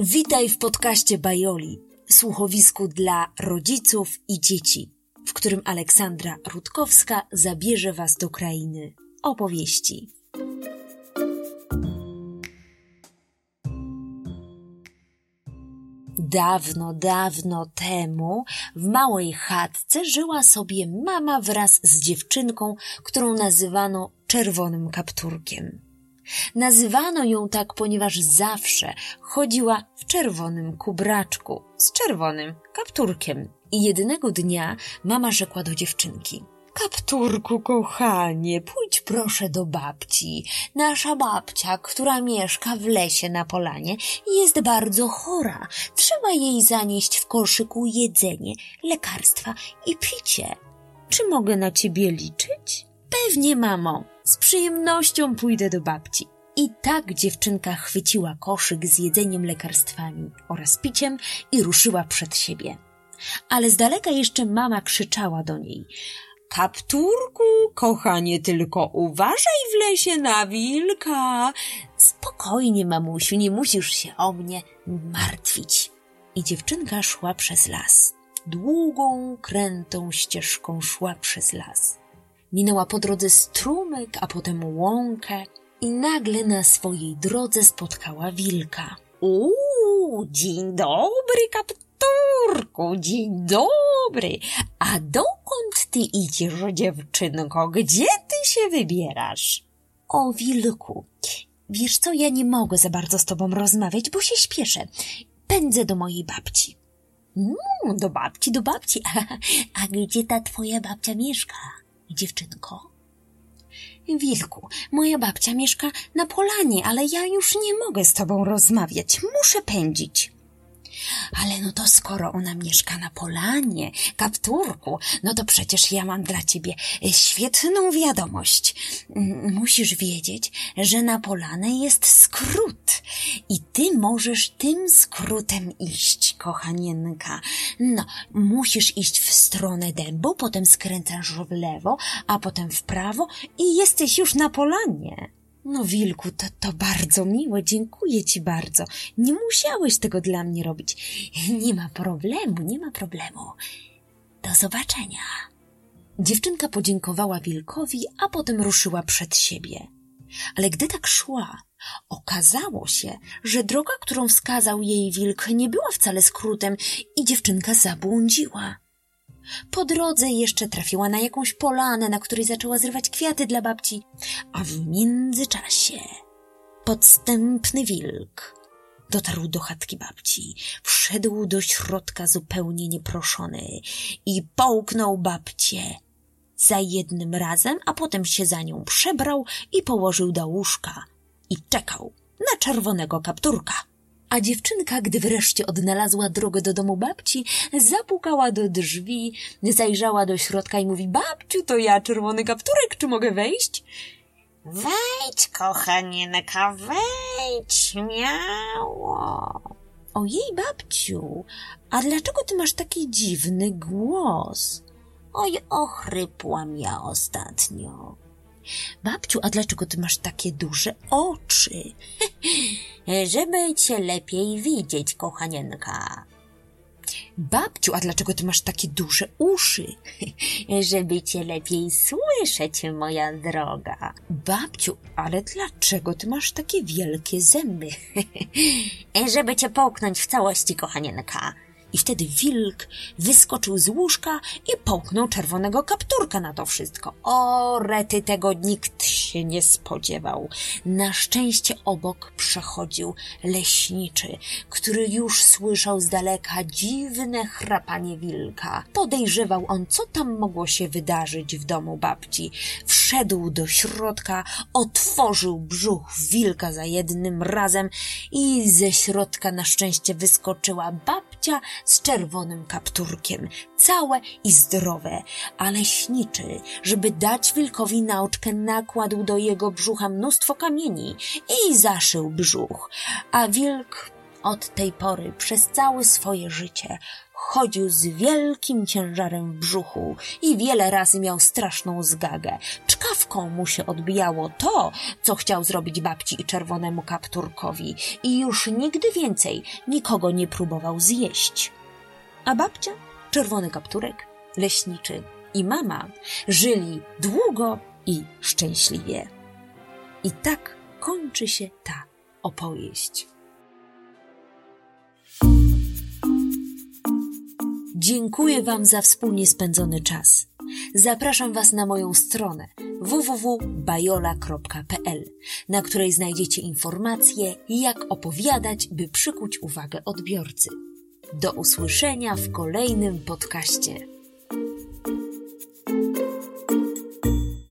Witaj w podcaście Bajoli, słuchowisku dla rodziców i dzieci, w którym Aleksandra Rutkowska zabierze Was do krainy opowieści. Dawno, dawno temu w małej chatce żyła sobie mama wraz z dziewczynką, którą nazywano czerwonym kapturkiem. Nazywano ją tak, ponieważ zawsze chodziła w czerwonym kubraczku z czerwonym kapturkiem. I jednego dnia mama rzekła do dziewczynki – Kapturku, kochanie, pójdź proszę do babci. Nasza babcia, która mieszka w lesie na polanie, jest bardzo chora. Trzeba jej zanieść w koszyku jedzenie, lekarstwa i picie. Czy mogę na ciebie liczyć? Pewnie, mamo. Z przyjemnością pójdę do babci. I tak dziewczynka chwyciła koszyk z jedzeniem, lekarstwami oraz piciem i ruszyła przed siebie. Ale z daleka jeszcze mama krzyczała do niej – Kapturku, kochanie, tylko uważaj w lesie na wilka. Spokojnie, mamusiu, nie musisz się o mnie martwić. I dziewczynka szła przez las. Długą, krętą ścieżką szła przez las. Minęła po drodze strumyk, a potem łąkę i nagle na swojej drodze spotkała wilka. Uuu, dzień dobry, kapturku, dzień dobry. A dokąd ty idziesz, dziewczynko? Gdzie ty się wybierasz? O, wilku, wiesz co, ja nie mogę za bardzo z tobą rozmawiać, bo się śpieszę. Pędzę do mojej babci. Mm, do babci, do babci. A, a gdzie ta twoja babcia mieszka, dziewczynko? Wilku, moja babcia mieszka na polanie, ale ja już nie mogę z tobą rozmawiać. Muszę pędzić. Ale no to skoro ona mieszka na polanie, kapturku, no to przecież ja mam dla ciebie e, świetną wiadomość. Musisz wiedzieć, że na polanę jest skrót i ty możesz tym skrótem iść, kochanienka. No, musisz iść w stronę dębu, potem skręcasz w lewo, a potem w prawo i jesteś już na polanie. No, wilku, to, to bardzo miłe, dziękuję ci bardzo. Nie musiałeś tego dla mnie robić. Nie ma problemu, nie ma problemu. Do zobaczenia. Dziewczynka podziękowała wilkowi, a potem ruszyła przed siebie. Ale gdy tak szła, okazało się, że droga, którą wskazał jej wilk, nie była wcale skrótem i dziewczynka zabłądziła. Po drodze jeszcze trafiła na jakąś polanę, na której zaczęła zrywać kwiaty dla babci, a w międzyczasie podstępny wilk dotarł do chatki babci, wszedł do środka zupełnie nieproszony i połknął babcię za jednym razem, a potem się za nią przebrał i położył do łóżka i czekał na czerwonego kapturka. A dziewczynka, gdy wreszcie odnalazła drogę do domu babci, zapukała do drzwi, zajrzała do środka i mówi, babciu, to ja, czerwony kapturek, czy mogę wejść? Wejdź, kochanienka, wejdź, śmiało. Ojej, babciu, a dlaczego ty masz taki dziwny głos? Oj, ochrypłam ja ostatnio. Babciu, a dlaczego ty masz takie duże oczy? Żeby cię lepiej widzieć, kochanienka. Babciu, a dlaczego ty masz takie duże uszy? Żeby cię lepiej słyszeć, moja droga. Babciu, ale dlaczego ty masz takie wielkie zęby? Żeby cię połknąć w całości, kochanienka. I wtedy wilk wyskoczył z łóżka i połknął czerwonego kapturka na to wszystko. O, rety tego nikt się nie spodziewał. Na szczęście obok przechodził leśniczy, który już słyszał z daleka dziwne chrapanie wilka. Podejrzewał on, co tam mogło się wydarzyć w domu babci. Wszedł do środka, otworzył brzuch wilka za jednym razem i ze środka na szczęście wyskoczyła babcia z czerwonym kapturkiem, całe i zdrowe, a leśniczy, żeby dać wilkowi nauczkę, nakładł do jego brzucha mnóstwo kamieni i zaszył brzuch, a wilk Od tej pory przez całe swoje życie chodził z wielkim ciężarem w brzuchu i wiele razy miał straszną zgagę. Czkawką mu się odbijało to, co chciał zrobić babci i czerwonemu kapturkowi i już nigdy więcej nikogo nie próbował zjeść. A babcia, czerwony kapturek, leśniczy i mama żyli długo i szczęśliwie. I tak kończy się ta opowieść. Dziękuję Wam za wspólnie spędzony czas. Zapraszam Was na moją stronę www.bajola.pl, na której znajdziecie informacje, jak opowiadać, by przykuć uwagę odbiorcy. Do usłyszenia w kolejnym podcaście.